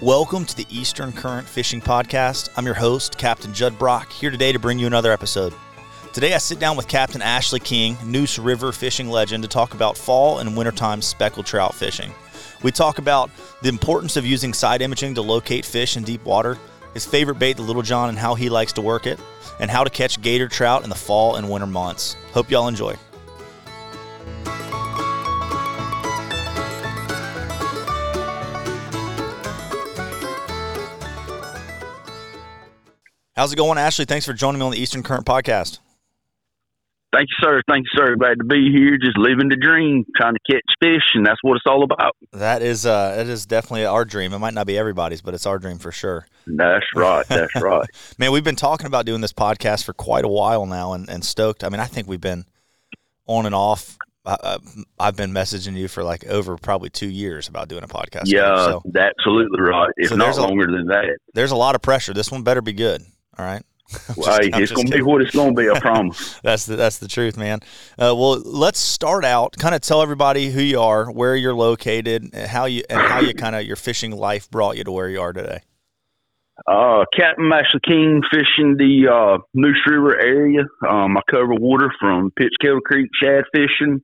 Welcome to the Eastern Current Fishing Podcast. I'm your host, Captain Judd Brock, here today to bring you another episode. Today I sit down with Captain Ashley King, Neuse River fishing legend, to talk about fall and wintertime speckled trout fishing. We talk about the importance of using side imaging to locate fish in deep water, his favorite bait, the Little John, and how he likes to work it, and how to catch gator trout in the fall and winter months. Hope y'all enjoy. How's it going, Ashley? Thanks for joining me on the Eastern Current podcast. Thank you, sir. Thank you, sir. Glad to be here. Just living the dream, trying to catch fish, and that's what it's all about. That is, uh, it is definitely our dream. It might not be everybody's, but it's our dream for sure. That's right. That's right. Man, we've been talking about doing this podcast for quite a while now, and, and stoked. I mean, I think we've been on and off. Uh, I've been messaging you for like over probably two years about doing a podcast. Yeah, so, absolutely right. If so not longer a, than that. There's a lot of pressure. This one better be good. All right. Well, hey, it's going to be what it's going to be. I promise. that's the that's the truth, man. Uh, well, let's start out. Kind of tell everybody who you are, where you're located, how you and how you kind of your fishing life brought you to where you are today. Uh, Captain Ashley King fishing the uh, Neuse River area. Um, I cover water from Pitch Kettle Creek shad fishing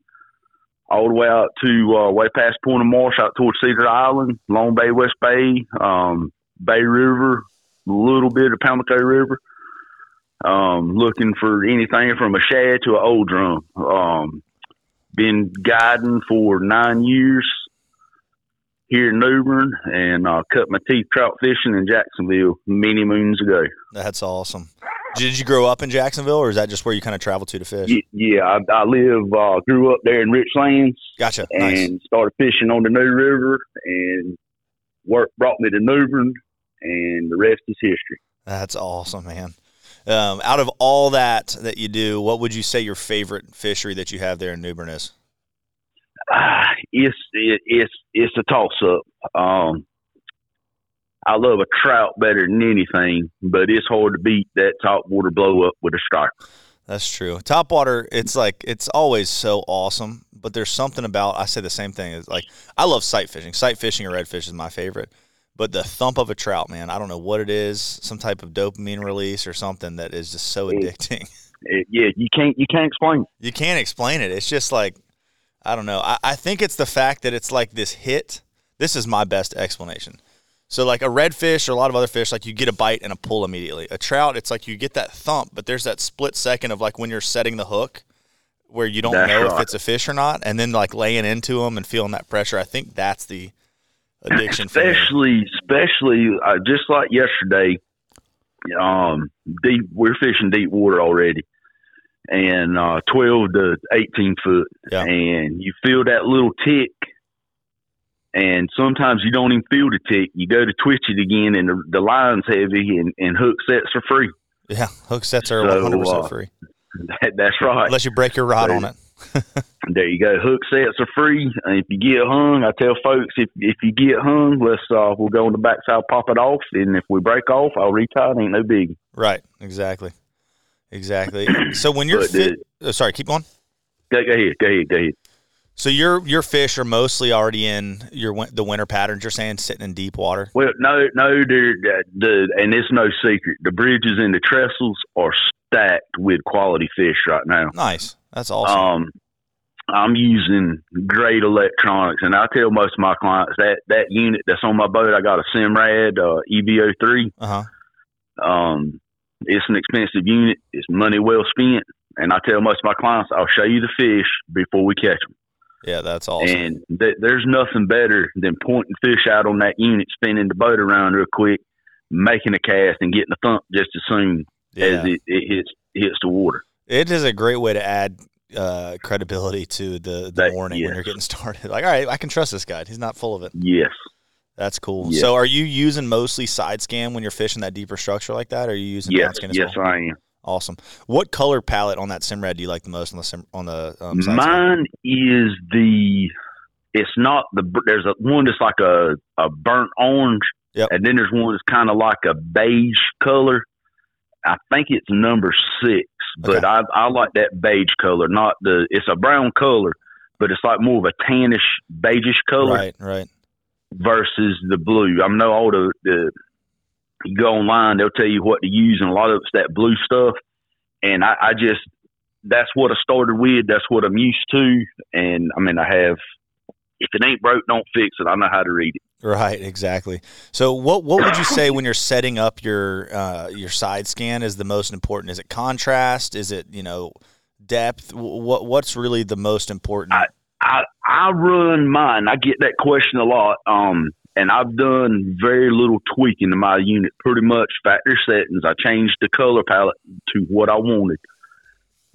all the way out to uh, way past Point of Marsh out towards Cedar Island, Long Bay, West Bay, um, Bay River, little bit of Pamlico River. Um, looking for anything from a shad to an old drum. Um, been guiding for nine years here in New Bern and uh, cut my teeth trout fishing in Jacksonville many moons ago. That's awesome. Did you grow up in Jacksonville, or is that just where you kind of travel to to fish? Yeah, I, I live, uh, grew up there in Richlands. Gotcha. And nice. started fishing on the New River, and work brought me to New Bern, and the rest is history. That's awesome, man. Um, out of all that that you do, what would you say your favorite fishery that you have there in New Bern is? Uh, it's it, it's it's a toss up. Um, I love a trout better than anything, but it's hard to beat that top water blow up with a striper. That's true. Top water, it's like it's always so awesome, but there's something about I say the same thing. Is like I love sight fishing. Sight fishing or redfish is my favorite. But the thump of a trout, man, I don't know what it is, some type of dopamine release or something that is just so addicting. It, yeah, you can't you can't explain. It. You can't explain it. It's just like I don't know. I, I think it's the fact that it's like this hit. This is my best explanation. So like a redfish or a lot of other fish, like you get a bite and a pull immediately. A trout, it's like you get that thump, but there's that split second of like when you're setting the hook where you don't that's know right. if it's a fish or not, and then like laying into them and feeling that pressure. I think that's the addiction. Especially, especially uh, just like yesterday, um, deep. We're fishing deep water already, and uh, twelve to eighteen foot, Yeah. and you feel that little tick. And sometimes you don't even feel the tick. You go to twitch it again, and the, the line's heavy, and, and hook sets are free. Yeah, hook sets are So, 100 percent uh, free That, that's right. unless you break your rod So- on it. There you go. Hook sets are free. If you get hung, I tell folks if if you get hung, let's uh we'll go on the backside, pop it off, and if we break off, I'll retie. It ain't no big. Right. Exactly. Exactly. So when you're oh, sorry, keep going. Go, go ahead. Go ahead. Go ahead. So your your fish are mostly already in your the winter patterns. You're saying sitting in deep water. Well, no, no, the, the and it's no secret. The bridges and the trestles are stacked with quality fish right now. Nice. That's awesome. Um, I'm using great electronics, and I tell most of my clients that that unit that's on my boat, I got a Simrad uh, EVO three. Uh huh. Um, it's an expensive unit. It's money well spent. And I tell most of my clients, I'll show you the fish before we catch them. Yeah, that's awesome. And th- there's nothing better than pointing fish out on that unit, spinning the boat around real quick, making a cast, and getting the thump just as soon yeah. as it, it hits hits the water. It is a great way to add uh, credibility to the, the That- morning when you're getting started. Like, all right, I can trust this guy. He's not full of it. Yes. That's cool. Yeah. So, are you using mostly side scan when you're fishing that deeper structure like that? Or are you using Yes. scan as Yes, well? I am. Awesome. What color palette on that Simrad do you like the most on the sim, on the um, side scan? Mine is the. It's not the. There's a one that's like a a burnt orange, Yep. and then there's one that's kind of like a beige color. I think it's number six, but Okay. I I like that beige color, not the. It's a brown color, but it's like more of a tannish beigeish color. Right, right. versus the blue. I know all the, the you go online, they'll tell you what to use, and a lot of it's that blue stuff. And I, I just that's what I started with. That's what I'm used to. And I mean, I have if it ain't broke, don't fix it. I know how to read it. Right, exactly. So, what what would you say when you're setting up your uh, your side scan is the most important? Is it contrast? Is it you know depth? What what's really the most important? I, I I run mine. I get that question a lot. Um, and I've done very little tweaking to my unit. Pretty much factory settings. I changed the color palette to what I wanted,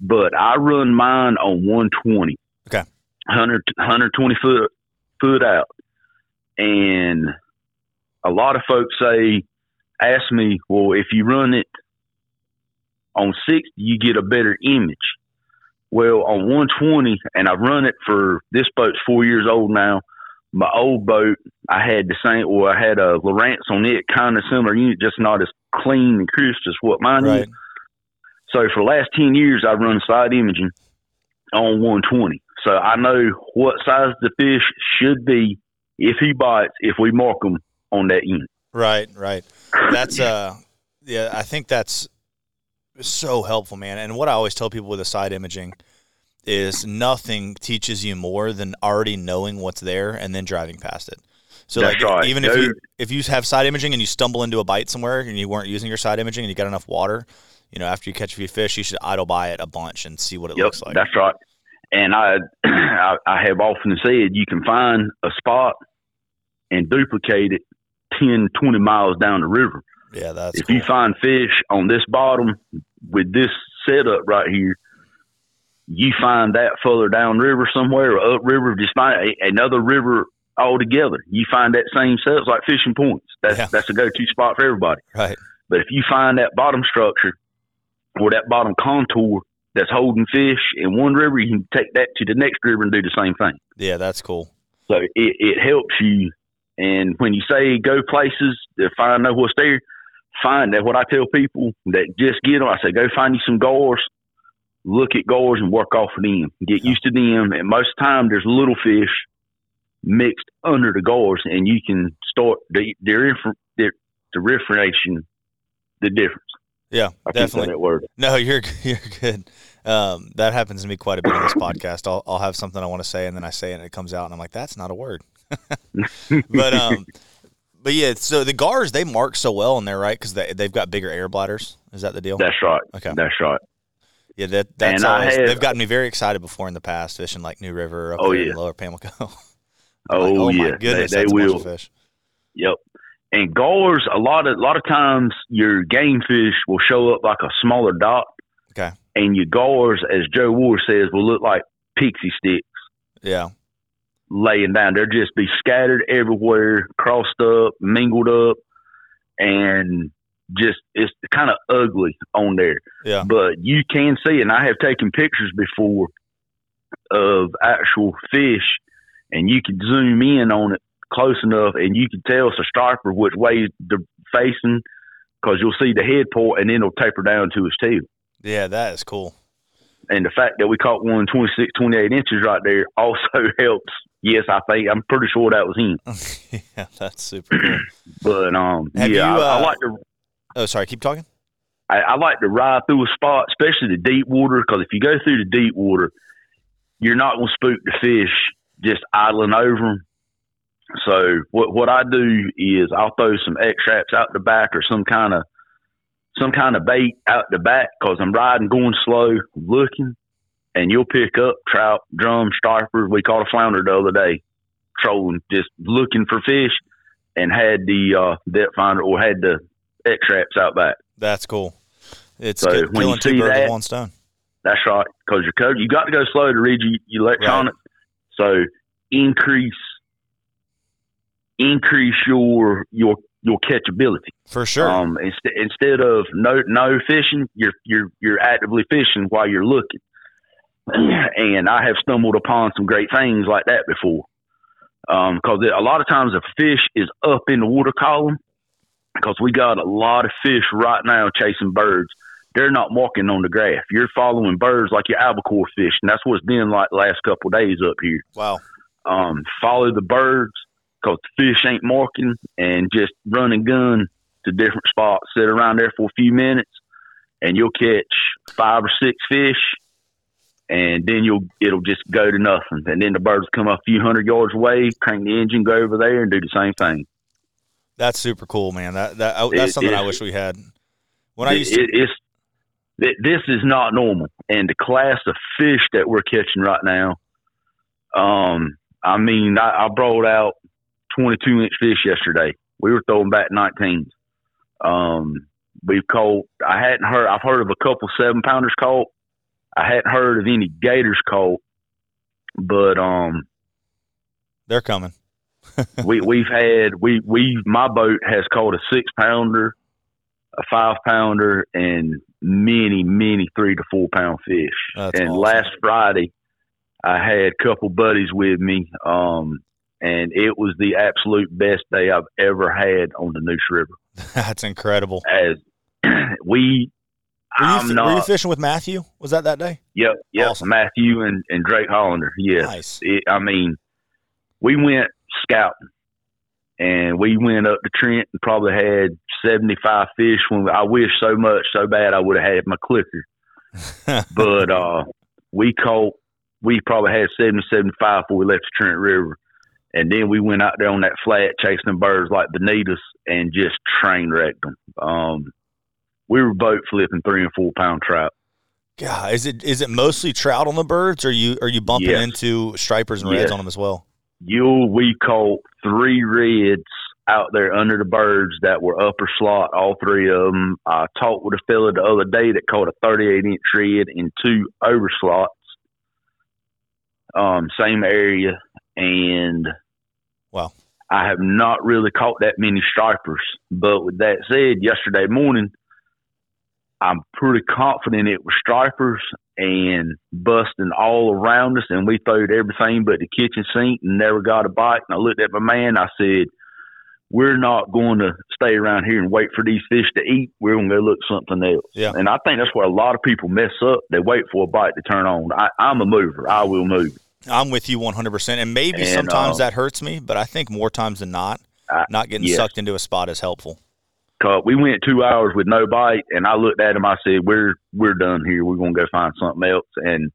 but I run mine on 120. Okay. 100, 120 foot foot out, and a lot of folks say, ask me, well, if you run it on 60, you get a better image. Well, on 120, and I've run it for this boat's four years old now. My old boat, I had the same, or I had a Lowrance on it, kind of similar unit, just not as clean and crisp as what mine right. is. So for the last 10 years, I've run side imaging on 120. So I know what size the fish should be if he bites, if we mark him on that unit. Right, right. That's, uh, yeah, I think that's so helpful, man. And what I always tell people with the side imaging is nothing teaches you more than already knowing what's there and then driving past it. So That's like right. even if you if you have side imaging and you stumble into a bite somewhere and you weren't using your side imaging and you got enough water, you know, after you catch a few fish, you should idle by it a bunch and see what it yep, looks like. That's right. And I, I I have often said you can find a spot and duplicate it 10, 20 miles down the river. Yeah, that's if cool. you find fish on this bottom with this setup right here, you find that further downriver somewhere or upriver, just find another river altogether. You find that same set. Like fishing points. That's Yeah. that's a go to spot for everybody. Right. But if you find that bottom structure or that bottom contour that's holding fish in one river, you can take that to the next river and do the same thing. Yeah, that's cool. So it, it helps you. And when you say go places to find know what's there, find that. What I tell people that just get them, I say go find you some gars, look at gars and work off of them. Get used to them. And most of the time, there's little fish mixed under the gars, and you can start the their their differentiation, the difference. Yeah, I definitely. that word. No, you're you're good. Um, that happens to me quite a bit on this podcast. I'll I'll have something I want to say and then I say it and it comes out and I'm like, that's not a word. but um, but yeah. So the gars they mark so well in there, right? Because they they've got bigger air bladders. Is that the deal? That's right. Okay. That's right. yeah, that that's And always, have- they've gotten me very excited before in the past fishing like New River up Oh, yeah. Lower Pamlico. Oh, Like, oh yeah, my goodness, they, they will. fish. Yep. And gars, a lot of a lot of times your game fish will show up like a smaller dot. Okay. And your gars, as Joe Ward says, will look like pixie sticks Yeah, laying down. They'll just be scattered everywhere, crossed up, mingled up, and just it's kind of ugly on there. yeah, But you can see, and I have taken pictures before of actual fish, and you can zoom in on it close enough, and you can tell it's a striper which way they're facing, because you'll see the head port point, and then it'll taper down to his tail. yeah. That is cool. And the fact that we caught one 26, 28 inches right there also helps. Yes, I think I'm pretty sure that was him. yeah, that's super cool. But um, Have yeah, you, I, I uh, like to Oh, sorry. Keep talking. I, I like to ride through a spot, especially the deep water, because if you go through the deep water, you're not going to spook the fish just idling over them. So what what I do is I'll throw some X traps out the back or some kind of some kind of bait out the back because I'm riding, going slow, looking, and you'll pick up trout, drum, striper. We caught a flounder the other day, trolling, just looking for fish, and had the uh, depth finder or had the X traps out back. That's cool. It's So good. when you killing two see birds with that- one stone. That's right, because your code you got to go slow to read your, your electronics. So increase increase your your your catchability. For sure. Um, instead instead of no no fishing, you're you're you're actively fishing while you're looking. and I have stumbled upon some great things like that before. Because a lot of times, if a fish is up in the water column, because we got a lot of fish right now chasing birds. They're not marking on the graph. You're following birds like your albacore fish, and that's what's been like the last couple of days up here wow. um, follow the birds because the fish ain't marking and just run and gun to different spots, sit around there for a few minutes, and you'll catch five or six fish, and then you'll it'll just go to nothing, and then the birds come a few hundred yards away, crank the engine, go over there, and do the same thing. That's super cool, man. That that oh, that's It- something it- I wish we had. When I used to, it- this is not normal, and the class of fish that we're catching right now. Um, I mean, I, I brought out twenty-two inch fish yesterday. We were throwing back nineteens. Um, we've caught. I hadn't heard. I've heard of a couple seven pounders caught. I hadn't heard of any gators caught, but um, they're coming. we we've had we we my boat has caught a six pounder, a five pounder, and many many three to four pound fish. That's and awesome. last Friday, I had a couple buddies with me, um, and it was the absolute best day I've ever had on the Neuse River. That's incredible. As we, Were you, I'm not. were you fishing with Matthew? Was that that day? Yep, yep. Awesome. Matthew and, and Drake Hollander. Yes. Nice. It, I mean, we went scouting, and we went up to Trent and probably had seventy five fish. When I wish so much, so bad, I would have had my clicker. But uh, we caught. We probably had 70, 75 before we left the Trent River. And then we went out there on that flat chasing them birds like us and just train wrecked them. Um, we were boat flipping three and four pound trout. God, is it is it mostly trout on the birds, or you are you bumping Yes. into stripers and reds Yes. on them as well? you we caught three reds out there under the birds that were upper slot, all three of them. I talked with a fella the other day that caught a 38 inch red in two over slots, um, same area, and Wow. I have not really caught that many stripers. But with that said, yesterday morning, I'm pretty confident it was stripers and busting all around us, and we throwed everything but the kitchen sink and never got a bite. And I looked at my man, I said, "We're not going to stay around here and wait for these fish to eat. We're going to go look something else." Yeah. And I think that's where a lot of people mess up. They wait for a bite to turn on. I, I'm a mover. I will move. I'm with you 100. percent And maybe And, sometimes uh, that hurts me, but I think more times than not, I- not getting yes. sucked into a spot is helpful. Cause we went two hours with no bite, and I looked at him. I said, "We're we're done here. We're gonna go find something else." And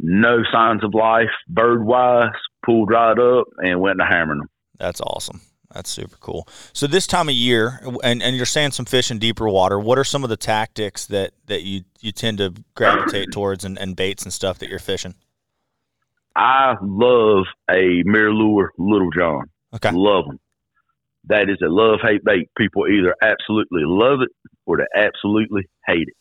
no signs of life, bird wise. Pulled right up and went to hammering them. That's awesome. That's super cool. So this time of year, and, and you're saying some fish in deeper water. What are some of the tactics that, that you, you tend to gravitate towards and, and baits and stuff that you're fishing? I love a MirrOlure, Little John. Okay. Love them. That is a love hate bait. People either absolutely love it or they absolutely hate it.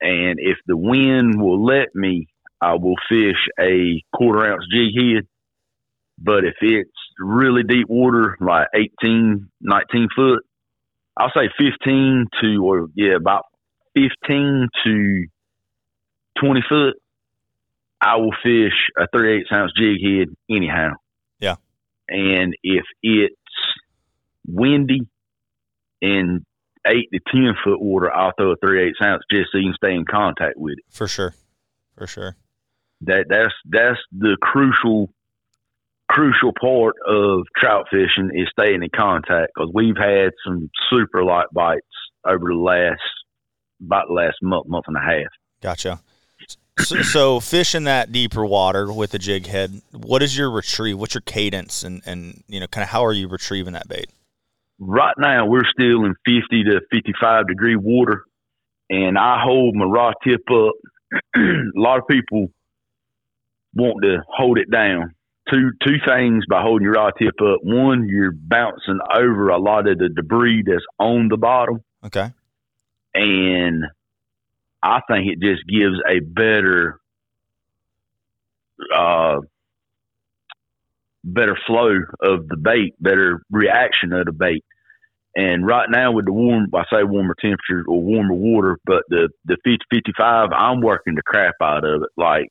And if the wind will let me, I will fish a quarter ounce jig head. But if it's really deep water, like 18, 19 foot, I'll say 15 to, or yeah, about 15 to 20 foot, I will fish a 38 ounce jig head anyhow. Yeah. And if it's windy and eight to 10 foot water, I'll throw a 38 ounce just so you can stay in contact with it. For sure. For sure. That that's that's the crucial crucial part of trout fishing is staying in contact because we've had some super light bites over the last about the last month month and a half. Gotcha. So, so fishing that deeper water with a jig head, what is your retrieve? What's your cadence and, and you know, kind of how are you retrieving that bait? Right now we're still in 50 to 55 degree water and I hold my rod tip up. a lot of people want to hold it down. Two two things by holding your rod tip up. One, you're bouncing over a lot of the debris that's on the bottom Okay. and I think it just gives a better uh better flow of the bait, better reaction of the bait. And right now with the warm I say warmer temperatures or warmer water, but the the 50 55 I'm working the crap out of it. Like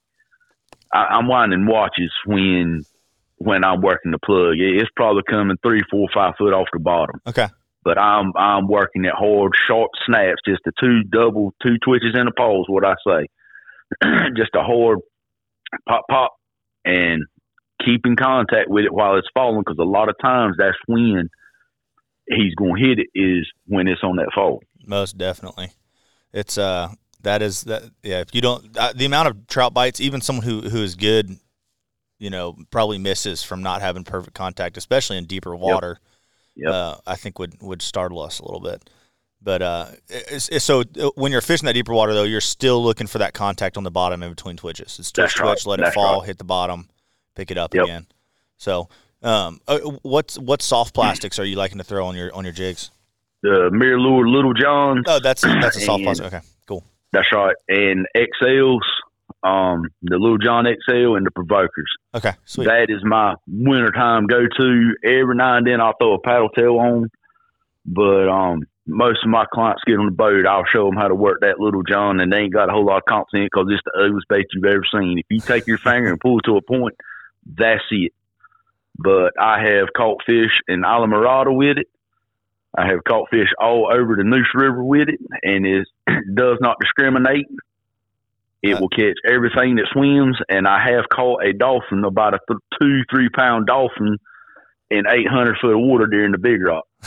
I, I'm winding watches when when I'm working the plug. It- It's probably coming three, four, five foot off the bottom Okay. but I'm I'm working it hard, sharp snaps, just the two double two twitches in the poles. What I say, just a hard pop pop, and keep in contact with it while it's falling because a lot of times that's when he's going to hit it is when it's on that fall. Most definitely, it's uh that is that yeah. If you don't uh, the amount of trout bites, even someone who who is good, you know, probably misses from not having perfect contact, especially in deeper water. Yep. Uh, I think would would startle us a little bit. But uh, it's, it's, so uh, when you're fishing that deeper water, though, you're still looking for that contact on the bottom in between twitches. It's twitch, That's right. twitch, let it fall, right. hit the bottom, pick it up Yep. again. So, um, uh, what's what soft plastics are you liking to throw on your on your jigs? The MirrOlure Little Johns. Oh, that's that's a soft plastic. Okay, cool. That's right. And XLs, um, the Little John XL and the Provokers. Okay, sweet. That is my wintertime go to. Every now and then I'll throw a paddle tail on, but um, most of my clients get on the boat. I'll show them how to work that Little John, and they ain't got a whole lot of confidence because it's the ugliest bait you've ever seen. If you take your finger and pull it to a point, that's it. But I have caught fish in Islamorada with it. I have caught fish all over the Neuse River with it, and it does not discriminate. It will catch everything that swims, and I have caught a dolphin, about a th- two, three pound dolphin, in 800 foot of water during the big rock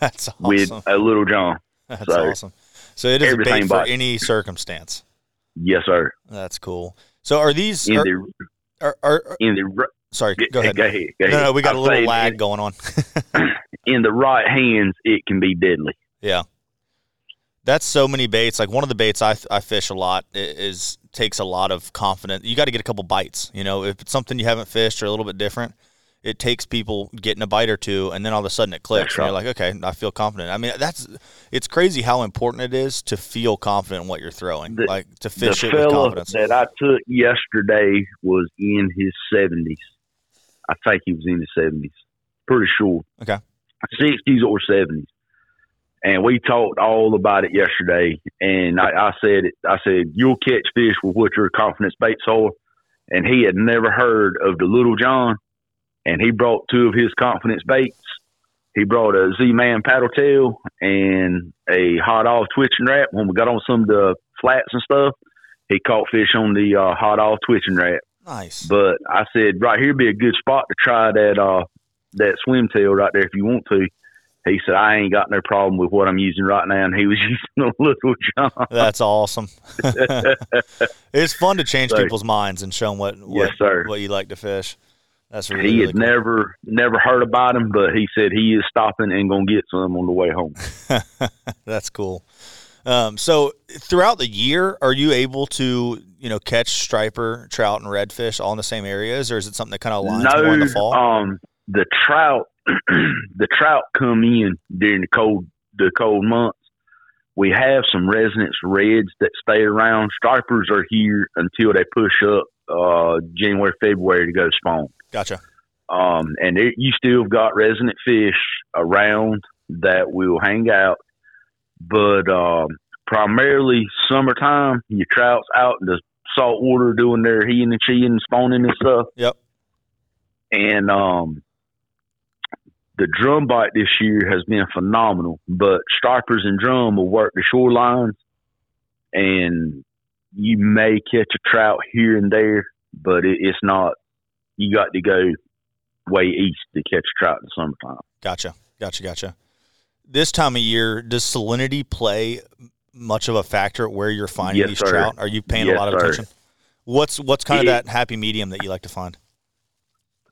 that's awesome. with a little John. that's so, awesome. So it is a bait for any circumstance. Yes, sir. That's cool. So are these? Are, the are, are, in the sorry, go ahead. Go ahead. Go No, ahead. no, we got I a little lag In, going on. in the right hands, it can be deadly. Yeah, that's so many baits. Like one of the baits I, I fish a lot is takes a lot of confidence. You got to get a couple bites. You know, if it's something you haven't fished or a little bit different, it takes people getting a bite or two, and then all of a sudden it clicks, That's and you're like, okay, I feel confident. I mean, that's it's crazy how important it is to feel confident in what you're throwing, The- like to fish it with confidence. that I took yesterday was in his 70s. I think he was in his 70s. Pretty sure. Okay. 60s or 70s. And we talked all about it yesterday. And I, I said, it, I said, you'll catch fish with what your confidence baits are. And he had never heard of the Little John. And he brought two of his confidence baits. He brought a Z-Man paddle tail and a hot off twitching wrap. When we got on some of the flats and stuff, he caught fish on the uh, hot off twitching wrap. nice. But I said, right here be a good spot to try that uh, that swim tail right there if you want to. He said, I ain't got no problem with what I'm using right now. And he was using a little John. That's awesome. it's fun to change So- people's minds and show them what what, Yes, what you like to fish. That's really, He really had cool. never never heard about him, but he said he is stopping and going to get some on the way home. That's cool. Um, so throughout the year, are you able to you know catch striper, trout, and redfish all in the same areas, or is it something that kind of aligns more in the fall? um, the trout, the trout come in during the cold, the cold months. We have some residence reds that stay around. Stripers are here until they push up uh, January, February to go spawn. Gotcha. Um, and there, you still have got resident fish around that will hang out, but um, primarily summertime, your trout's out in the salt water doing their he and cheeing and spawning and stuff. Yep. And um, the drum bite this year has been phenomenal. But stripers and drum will work the shorelines, and you may catch a trout here and there, but it, it's not. You got to go way east to catch trout in the summertime. Gotcha. Gotcha. Gotcha. This time of year, does salinity play much of a factor where you're finding Yes, these sir. trout? Are you paying Yes, a lot of sir. attention? What's what's kind of It- that happy medium that you like to find?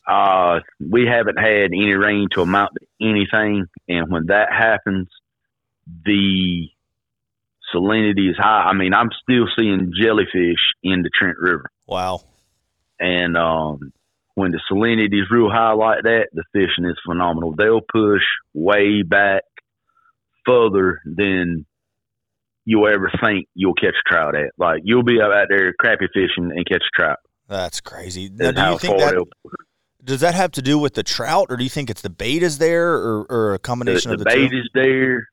Uh, we haven't had any rain to amount to anything, and when that happens, the salinity is high. I mean, I'm still seeing jellyfish in the Trent River, Wow. and um, when the salinity is real high like that, the fishing is phenomenal. They'll push way back further than you'll ever think you'll catch a trout at. Like you'll be out there crappy fishing and catch a trout. That's crazy. Now, do you think far that does that have to do with the trout, or do you think it's the bait is there, or, or a the, combination the of the bait two? is there.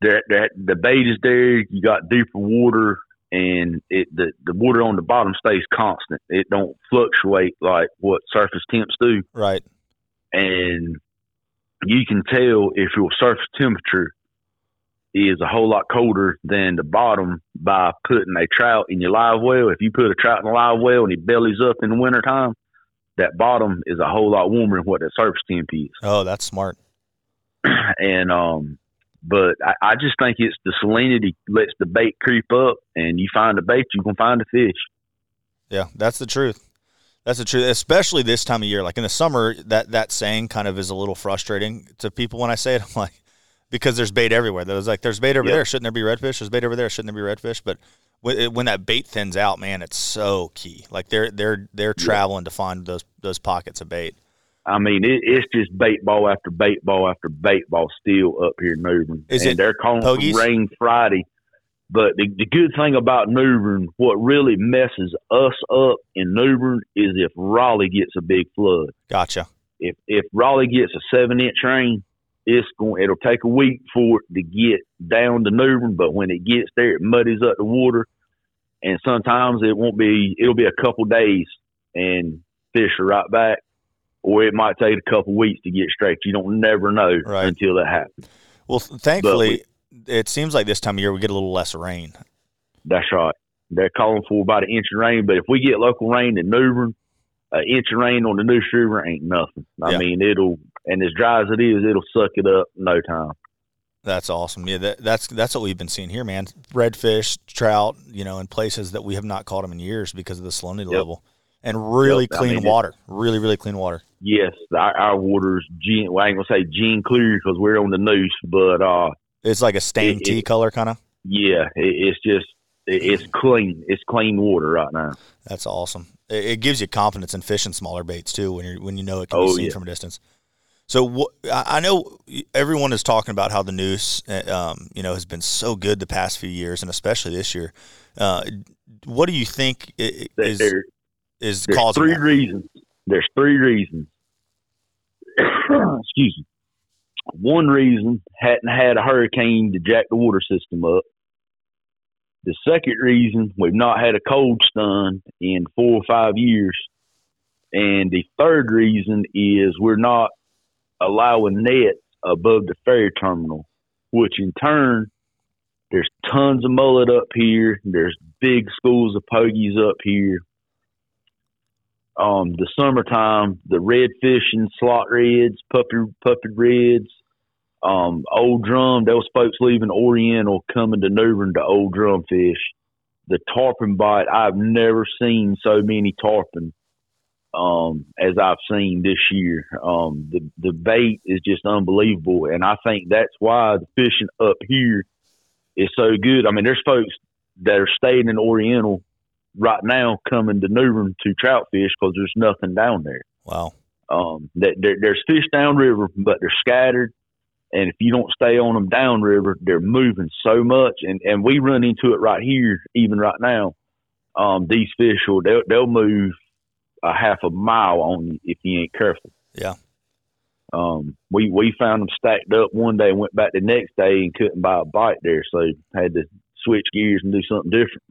The, the, the bait is there. You got deeper water, and it the, the water on the bottom stays constant. It don't fluctuate like what surface temps do. Right. And you can tell if your surface temperature is a whole lot colder than the bottom by putting a trout in your live well. If you put a trout in a live well and he bellies up in the wintertime, that bottom is a whole lot warmer than what that surface temp is. Oh, that's smart. and um, but I, I just think it's the salinity lets the bait creep up, and you find a bait, you can find a fish. Yeah, that's the truth. That's the truth, especially this time of year. Like in the summer, that that saying kind of is a little frustrating to people when I say it. I'm like, because there's bait everywhere. There's like there's bait over yep. there. Shouldn't there be redfish? There's bait over there. Shouldn't there be redfish? But when, when that bait thins out, man, it's so key. Like they're they're they're traveling to find those those pockets of bait. I mean, it, it's just bait ball after bait ball after bait ball still up here in New Bern. Is and it they're calling pogies? rain Friday. But the, the good thing about New Bern, what really messes us up in New Bern is if Raleigh gets a big flood. Gotcha. If if Raleigh gets a seven inch rain, it's going. It'll take a week for it to get down to New Bern, but when it gets there, it muddies up the water, and sometimes it won't be. It'll be a couple days, and fish are right back, or it might take a couple weeks to get straight. You don't never know right. until that happens. Well, thankfully, we, it seems like this time of year we get a little less rain. That's right. They're calling for about an inch of rain, but if we get local rain in New Bern, an inch of rain on the Neuse River ain't nothing. I yeah. mean, it'll and as dry as it is, it'll suck it up no time. That's awesome. Yeah, that, that's that's what we've been seeing here, man. Redfish, trout, you know, in places that we have not caught them in years because of the salinity yep. level, and really yep. clean I mean, water. Really, really clean water. Yes, our, our water's gene. Well, I ain't gonna say gene clear because we're on the Neuse, but uh, it's like a stained tea color kind of. Yeah, it, it's just it's clean. It's clean water right now. That's awesome. It, it, gives you confidence in fishing smaller baits too when you when you know it can oh, be seen yeah. from a distance. So I know everyone is talking about how the Neuse, uh, um, you know, has been so good the past few years, and especially this year. Uh, what do you think is there, is there's causing three that? reasons? There's three reasons. Excuse me. One reason hadn't had a hurricane to jack the water system up. The second reason we've not had a cold stun in four or five years. And the third reason is we're not allowing nets above the ferry terminal, which in turn, there's tons of mullet up here. There's big schools of pogies up here. Um, the summertime, the redfish and slot reds, puppy puppy reds, um, old drum. Those folks leaving Oriental coming to New Bern to old drum fish. The tarpon bite. I've never seen so many tarpon um, as I've seen this year. Um, the the bait is just unbelievable, and I think that's why the fishing up here is so good. I mean, there's folks that are staying in Oriental right now coming to New Bern to trout fish because there's nothing down there. Wow. Um, that there, there's fish downriver, but they're scattered, and if you don't stay on them downriver, they're moving so much, and and we run into it right here, even right now. Um, these fish will they'll, they'll move a half a mile on you if you ain't careful. Yeah. Um, we we found them stacked up one day and went back the next day and couldn't buy a bite there, so had to switch gears and do something different.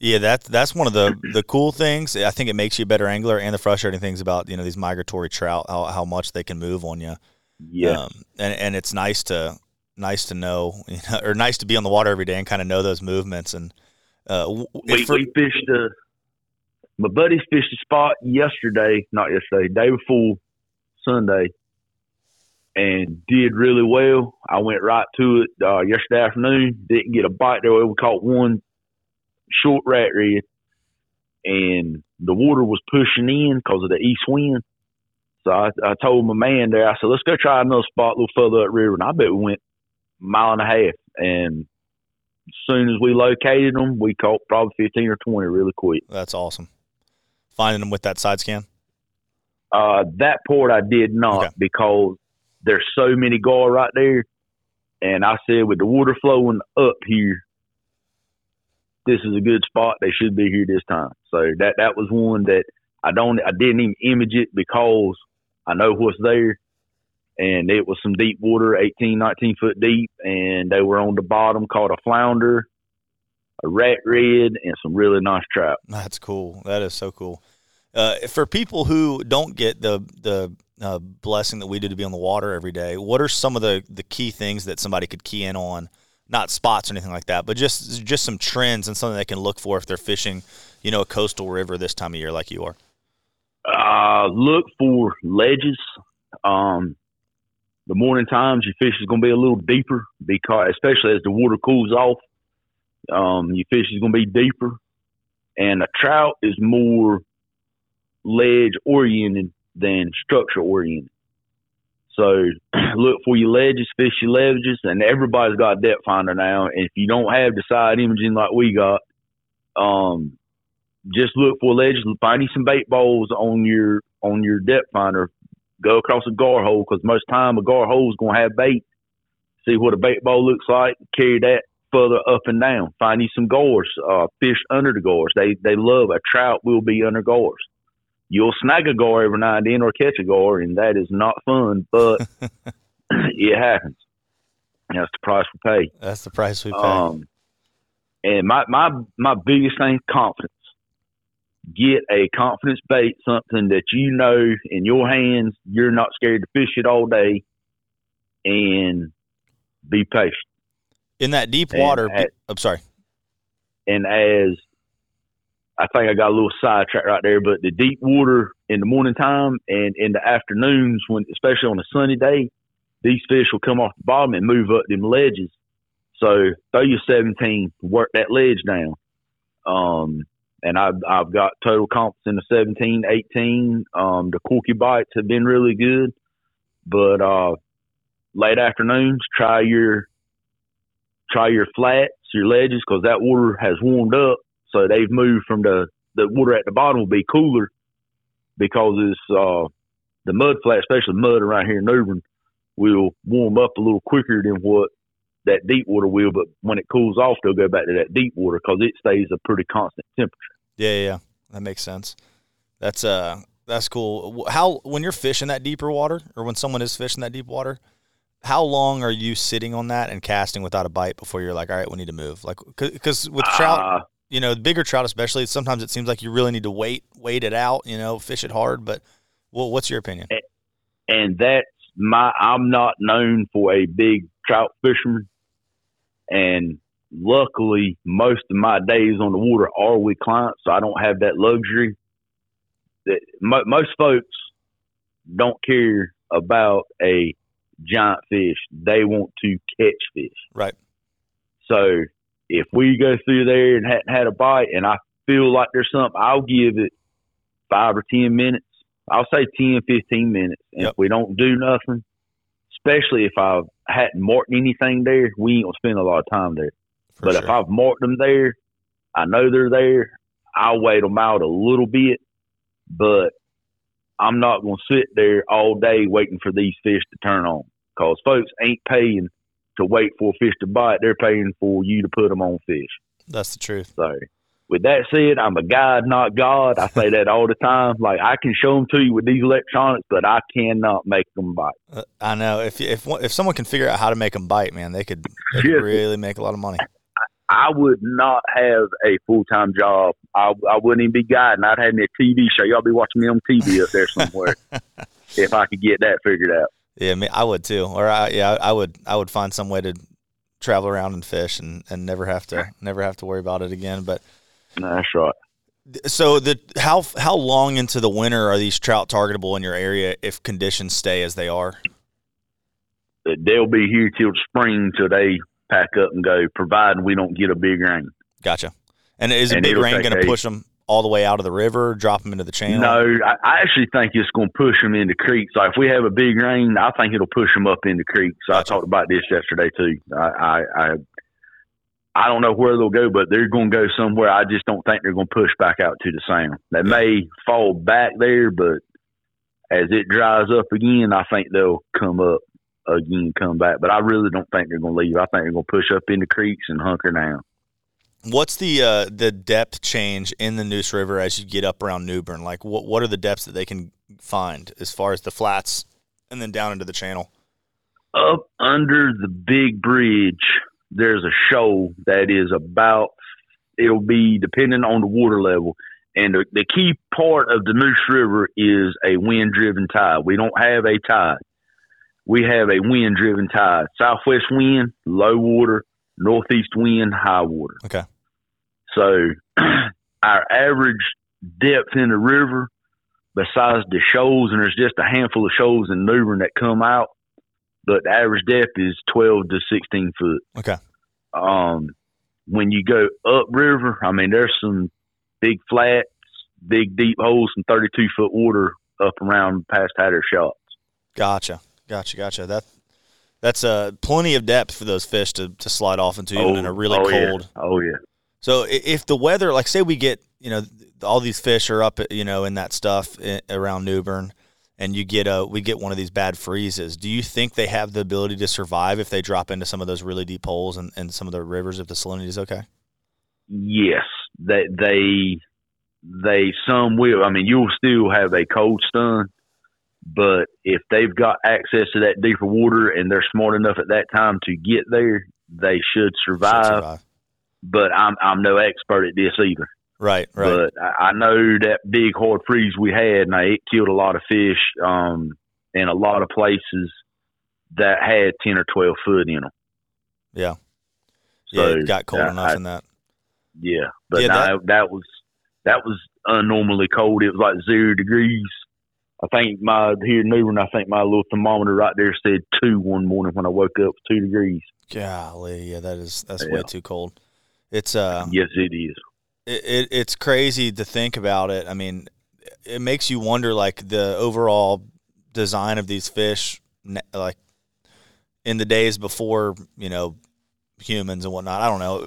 Yeah, that's that's one of the the cool things. I think it makes you a better angler, and the frustrating things about you know these migratory trout, how how much they can move on you. Yeah, um, and and it's nice to nice to know, you know, or nice to be on the water every day and kind of know those movements. And uh, we, for, we fished a my buddies fished a spot yesterday, not yesterday, day before Sunday, and did really well. I went right to it uh, yesterday afternoon. Didn't get a bite there. We caught one short rat red, and the water was pushing in because of the east wind. So I, I told my man there, I said, let's go try another spot a little further up river. And I bet we went a mile and a half. And as soon as we located them, we caught probably 15 or 20 really quick. That's awesome finding them with that side scan? Uh, that port I did not okay. because there's so many gar right there. And I said, with the water flowing up here, this is a good spot. They should be here this time. So that that was one that I don't, I didn't even image it because I know what's there. And it was some deep water, 18, 19 foot deep, and they were on the bottom called a flounder, a rat red, and some really nice trout. That's cool. That is so cool. Uh, for people who don't get the the uh, blessing that we do to be on the water every day, what are some of the the key things that somebody could key in on? Not spots or anything like that, but just just some trends and something they can look for if they're fishing, you know, a coastal river this time of year like you are. Uh, look for ledges. Um, the morning times your fish is going to be a little deeper because, especially as the water cools off, um, your fish is going to be deeper, and a trout is more ledge oriented than structure oriented. So look for your ledges, fish your ledges, and everybody's got depth finder now. And if you don't have the side imaging like we got, um, just look for ledges. Find you some bait bowls on your on your depth finder. Go across a gar hole because most time a gar hole is to have bait. See what a bait bowl looks like. Carry that further up and down. Find you some gars. Uh, fish under the gars. They they love a trout will be under gars you'll snag a gar every now and then or catch a gar, and that is not fun, but it happens. That's the price we pay. That's the price we pay. Um, and my, my, my biggest thing, confidence. Get a confidence bait, something that you know in your hands, you're not scared to fish it all day, and be patient. In that deep water, as, I'm sorry. And as I think I got a little sidetrack right there, but the deep water in the morning time and in the afternoons, when especially on a sunny day, these fish will come off the bottom and move up them ledges. So throw your 17, work that ledge down. Um, and I've, I've got total confidence in the 17, 18. Um, the corky bites have been really good, but, uh, late afternoons, try your, try your flats, your ledges, cause that water has warmed up so they've moved from the the water at the bottom will be cooler because it's uh, the mud flat, especially mud around here in New Bern, will warm up a little quicker than what that deep water will. But when it cools off, they'll go back to that deep water because it stays a pretty constant temperature. Yeah, yeah, that makes sense. That's uh, that's cool. How when you're fishing that deeper water, or when someone is fishing that deep water, how long are you sitting on that and casting without a bite before you're like, all right, we need to move? Like, because with trout, uh, you know, bigger trout especially, sometimes it seems like you really need to wait, wait it out, you know, fish it hard. But well, what's your opinion? And that's my, I'm not known for a big trout fisherman. And luckily, most of my days on the water are with clients, so I don't have that luxury. That most folks don't care about a giant fish; they want to catch fish. Right. So if we go through there and hadn't had a bite and I feel like there's something, I'll give it five or 10 minutes. I'll say 10, 15 minutes. And yep. if we don't do nothing, especially if I hadn't marked anything there, we ain't going to spend a lot of time there. For but sure. if I've marked them there, I know they're there, I'll wait them out a little bit. But I'm not going to sit there all day waiting for these fish to turn on because folks ain't paying – to wait for a fish to bite. They're paying for you to put them on fish. That's the truth. So, with that said, I'm a guide, not God. I say that all the time. Like I can show them to you with these electronics, but I cannot make them bite. Uh, I know if if if someone can figure out how to make them bite, man, they could, they could really make a lot of money. I would not have a full time job. I, I wouldn't even be guiding. I'd have me a TV show. Y'all be watching me on TV up there somewhere if I could get that figured out. Yeah, me I would too. Or I, yeah, I would. I would find some way to travel around and fish and, and never have to never have to worry about it again. But that's right. So the how how long into the winter are these trout targetable in your area if conditions stay as they are? Uh, they'll be here till spring till they pack up and go, providing we don't get a big rain. Gotcha. And is a big rain going to push them all the way out of the river, drop them into the channel? No, I, I actually think it's going to push them into creeks. Like if we have a big rain, I think it'll push them up into creeks. Gotcha. I talked about this yesterday too. I, I, I, I don't know where they'll go, but they're going to go somewhere. I just don't think they're going to push back out to the sound. They may fall back there, but as it dries up again, I think they'll come up again, come back. But I really don't think they're going to leave. I think they're going to push up into creeks and hunker down. What's the uh, the depth change in the Neuse River as you get up around New Bern? Like, what what are the depths that they can find as far as the flats, and then down into the channel? Up under the big bridge, there's a shoal that is about. It'll be depending on the water level, and the, the key part of the Neuse River is a wind driven tide. We don't have a tide. We have a wind driven tide. Southwest wind, low water, northeast wind, high water. Okay. So our average depth in the river besides the shoals, and there's just a handful of shoals in New Bern that come out, but the average depth is 12 to 16 foot. Okay. Um, when you go upriver, I mean, there's some big flats, big deep holes, and 32 foot water up around past Hatter shots. Gotcha, gotcha, gotcha. That that's uh plenty of depth for those fish to, to slide off into, even in a really oh, cold. Yeah. Oh yeah. So if the weather, like say we get, you know, all these fish are up, you know, in that stuff around New Bern, and you get a, we get one of these bad freezes. Do you think they have the ability to survive if they drop into some of those really deep holes and, and some of the rivers if the salinity is okay? Yes, they they they some will. I mean, you'll still have a cold stun, but if they've got access to that deeper water and they're smart enough at that time to get there, they should Should survive. survive. But I'm I'm no expert at this either. Right, right. But I, I know that big hard freeze we had, and it killed a lot of fish um, in a lot of places that had ten or twelve foot in them. yeah. So, yeah, it got cold enough I- in that. Yeah, but Yeah, no, that, was that was unnormally cold. It was like zero degrees. I think my here in New Bern, I think my little thermometer right there said two one morning when I woke up, two degrees. Golly, yeah, that is that's way too cold. It's uh, Yes, it is. it, it it's crazy to think about it. I mean, it makes you wonder like the overall design of these fish, like in the days before you know humans and whatnot. I don't know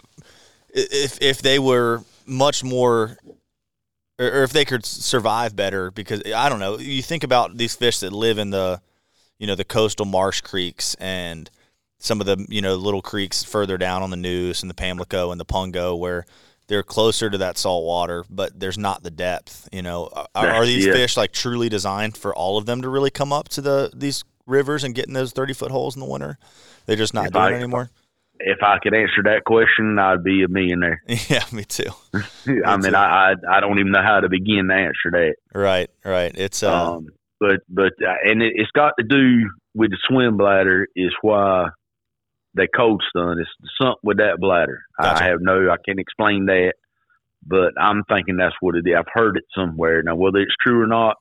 if if they were much more. Or or if they could survive better, because eh, I don't know. You think about these fish that live in the, you know, the coastal marsh creeks and some of the you know little creeks further down on the Neuse and the Pamlico and the Pungo where they're closer to that salt water, but there's not the depth. You know, are, are these Yeah. fish like truly designed for all of them to really come up to the these rivers and get in those thirty foot holes in the winter? They're just not If doing I- it anymore. If I could answer that question, I'd be a millionaire. yeah, me too. I mean, I, I I don't even know how to begin to answer that. Right, right. It's uh, Um, but but uh, and it, it's got to do with the swim bladder is why they cold stun. It's something with that bladder. Gotcha. I have no, I can't explain that, but I'm thinking that's what it is. I've heard it somewhere. Now whether it's true or not,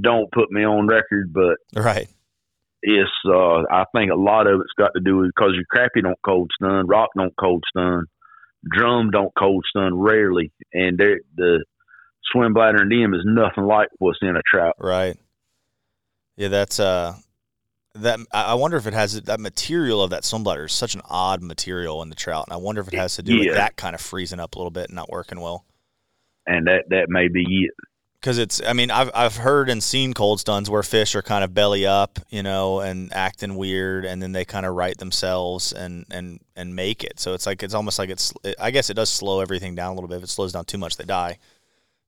don't put me on record. But right. It's uh, I think a lot of it's got to do with because your crappie don't cold stun, rock don't cold stun, drum don't cold stun rarely, and the swim bladder in them is nothing like what's in a trout. Right. Yeah, that's uh that I I wonder if it has that material of that swim bladder is such an odd material in the trout, and I wonder if it has to do with that kind of freezing up a little bit and not working well. and that that may be it. Because it's, I mean, I've I've heard and seen cold stuns where fish are kind of belly up, you know, and acting weird, and then they kind of right themselves and and and make it. So it's like it's almost like it's. I guess it does slow everything down a little bit. If it slows down too much, they die.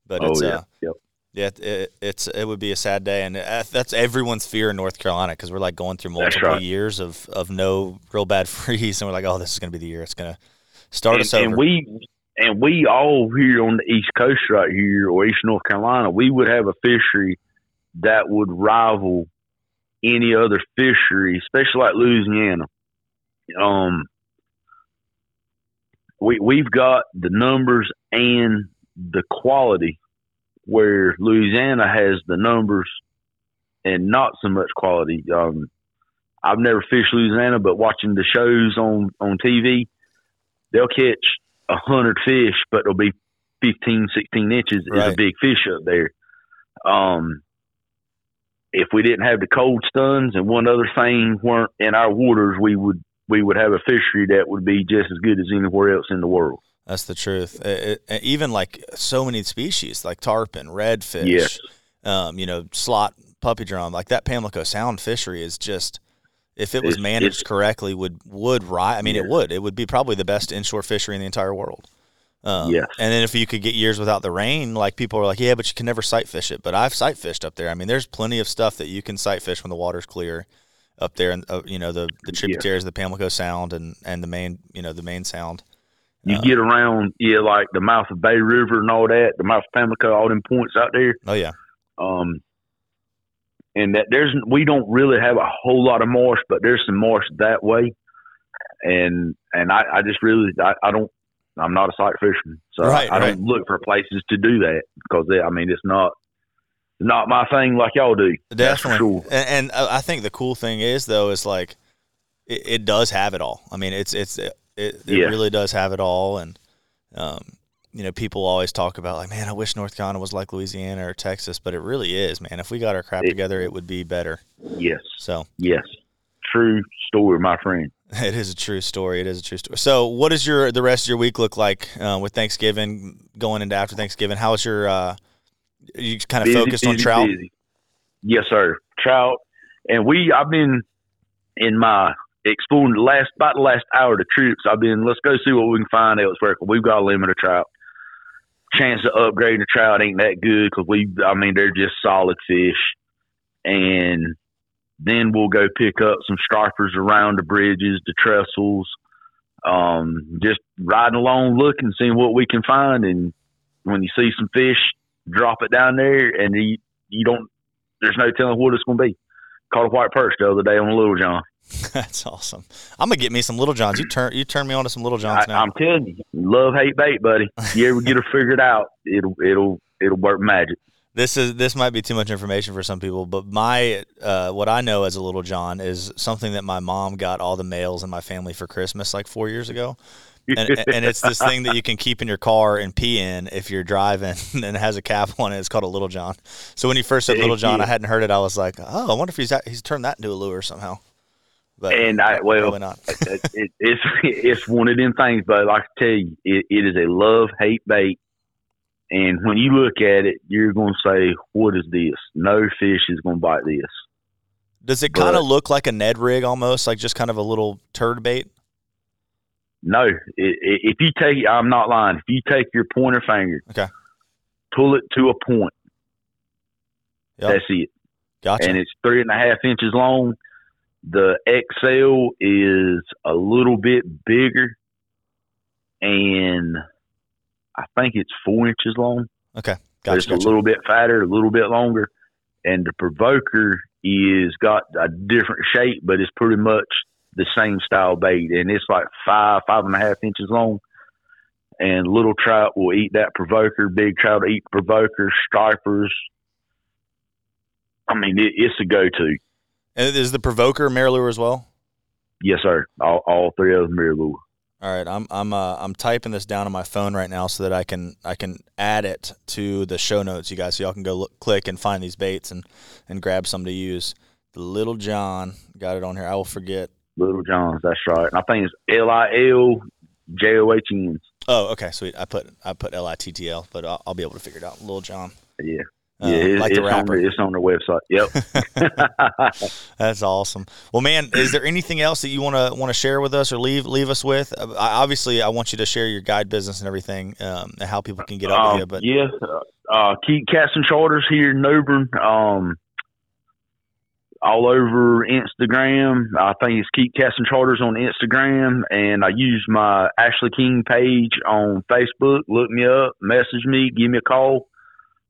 But oh it's yeah, uh, yep. Yeah, it- it, it's it would be a sad day, and uh, that's everyone's fear in North Carolina because we're like going through multiple right. years of of no real bad freeze, and we're like, oh, this is going to be the year it's going to start And, us over. and we and we all here on the East Coast right here or East North Carolina, we would have a fishery that would rival any other fishery, especially like Louisiana. Um, we we've got the numbers and the quality where Louisiana has the numbers and not so much quality. Um, I've never fished Louisiana, but watching the shows on on TV, they'll catch a hundred fish, but they'll be 15, 16 inches is a big fish up there. Um, if we didn't have the cold stuns and one other thing weren't in our waters, we would we would have a fishery that would be just as good as anywhere else in the world. That's the truth. It- it- even like so many species, like tarpon, redfish, Yes. um, you know, slot, puppy drum, like that Pamlico Sound fishery is just. If it was managed it's- correctly, would would rise. I mean, it would. It would be probably the best inshore fishery in the entire world. Um, Yes. And then if you could get years without the rain, like people are like, yeah, but you can never sight fish it. But I've sight fished up there. I mean, there's plenty of stuff that you can sight fish when the water's clear up there, and uh, you know the the tributaries of the Pamlico Sound and and the main you know the main sound. You Uh, get around, yeah, like the mouth of Bay River and all that, the mouth of Pamlico, all them points out there. Oh yeah, Um, and that there's we don't really have a whole lot of marsh, but there's some marsh that way. And and I, I just really I, I don't I'm not a sight fisherman, so Right, I, I right. don't look for places to do that because I mean it's not not my thing like y'all do. Definitely. Sure. And, and uh, I think the cool thing is though is like it, it does have it all. I mean, it's it's it, it, Yeah. really does have it all, and um, you know, people always talk about like, man, I wish North Carolina was like Louisiana or Texas, but it really is, man. If we got our crap It- together, it would be better. Yes, So yes, true story, my friend. it is a true story. It is a true story. So, what does your the rest of your week look like uh, with Thanksgiving going into after Thanksgiving? How is your uh, you kind of Busy, focused on trout? busy. Yes, sir. Trout, and we. I've been in my exploring the last about the last hour of the trips. I've been let's go see what we can find elsewhere. we've got a limit of trout. Chance of upgrading the trout ain't that good because we. I mean, they're just solid fish, and then we'll go pick up some stripers around the bridges, the trestles. Um, just riding along, looking, seeing what we can find, and when you see some fish, drop it down there, and you you don't. There's no telling what it's going to be. Caught a white perch the other day on a Little John. That's awesome. I'm gonna get me some Little Johns. You turn you turn me on to some Little Johns I, now. I'm telling you, love hate bait, buddy. You ever get it figured out, it'll it'll it'll work magic. this is this might be too much information for some people, but my uh, what I know as a Little John is something that my mom got all the males in my family for Christmas like four years ago. And, and it's this thing that you can keep in your car and pee in if you're driving and it has a cap on it. It's called a Little John. So when you first said Little John, I hadn't heard it. I was like, oh, I wonder if he's he's turned that into a lure somehow. But And I- well, probably not. it, it's it's one of them things, but like I tell you, it, it is a love hate bait. And when you look at it, you're going to say, "What is this? No fish is going to bite this." Does it kind of look like a Ned rig almost, like just kind of a little turd bait? No, if you take, I'm not lying. If you take your pointer finger, Okay. pull it to a point, Yep. that's it, Gotcha. and it's three and a half inches long. The XL is a little bit bigger, and I think it's four inches long. okay. Gotcha. it's gotcha. a little bit fatter, a little bit longer, and the provoker is got a different shape, but it's pretty much the same style bait, and it's like five, five and a half inches long. And little trout will eat that provoker. Big trout will eat provoker. Stripers. I mean, it, it's a go-to. And is the provoker MirrOlure as well? Yes, sir. All, all three of them are lure. All right, I'm I'm uh, I'm typing this down on my phone right now so that I can I can add it to the show notes, you guys, so y'all can go look, click and find these baits and and grab some to use. The Little John got it on here. I will forget. Little Johns. That's right. And I think it's L I L J O H N. Oh, okay, sweet. I put I put L I T T L, but I'll, I'll be able to figure it out. Little John. Yeah. Uh, yeah, it, like it's, the rapper. On the, it's on their website. Yep. That's awesome. Well, man, is there anything else that you want to want to share with us or leave leave us with? Uh, I, obviously, I want you to share your guide business and everything, um, and how people can get up Um, with you. But yeah, uh, uh, keep casting charters here in New Bern. Um, all over Instagram. I think it's keep casting charters on Instagram, and I use my Ashley King page on Facebook. Look me up, message me, give me a call.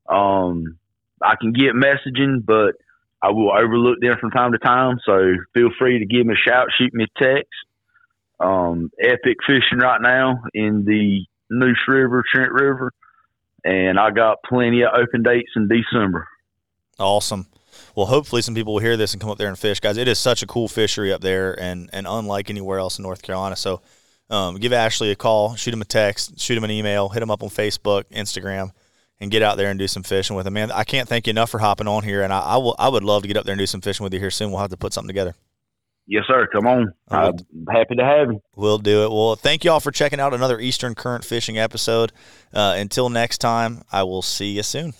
Um, I can get messaging, but I will overlook them from time to time. So feel free to give me a shout, shoot me a text. Um, epic fishing right now in the Neuse River, Trent River, and I got plenty of open dates in December. Awesome. Well, hopefully some people will hear this and come up there and fish, guys. It is such a cool fishery up there, and and unlike anywhere else in North Carolina. So, um, give Ashley a call, shoot him a text, shoot him an email, hit him up on Facebook, Instagram, and get out there and do some fishing with him. Man, I can't thank you enough for hopping on here, and I, I will I would love to get up there and do some fishing with you here soon. We'll have to put something together. Yes, sir. Come on. I'm happy to have you. We'll do it. Well, thank you all for checking out another Eastern Current Fishing episode. Uh, until next time, I will see you soon.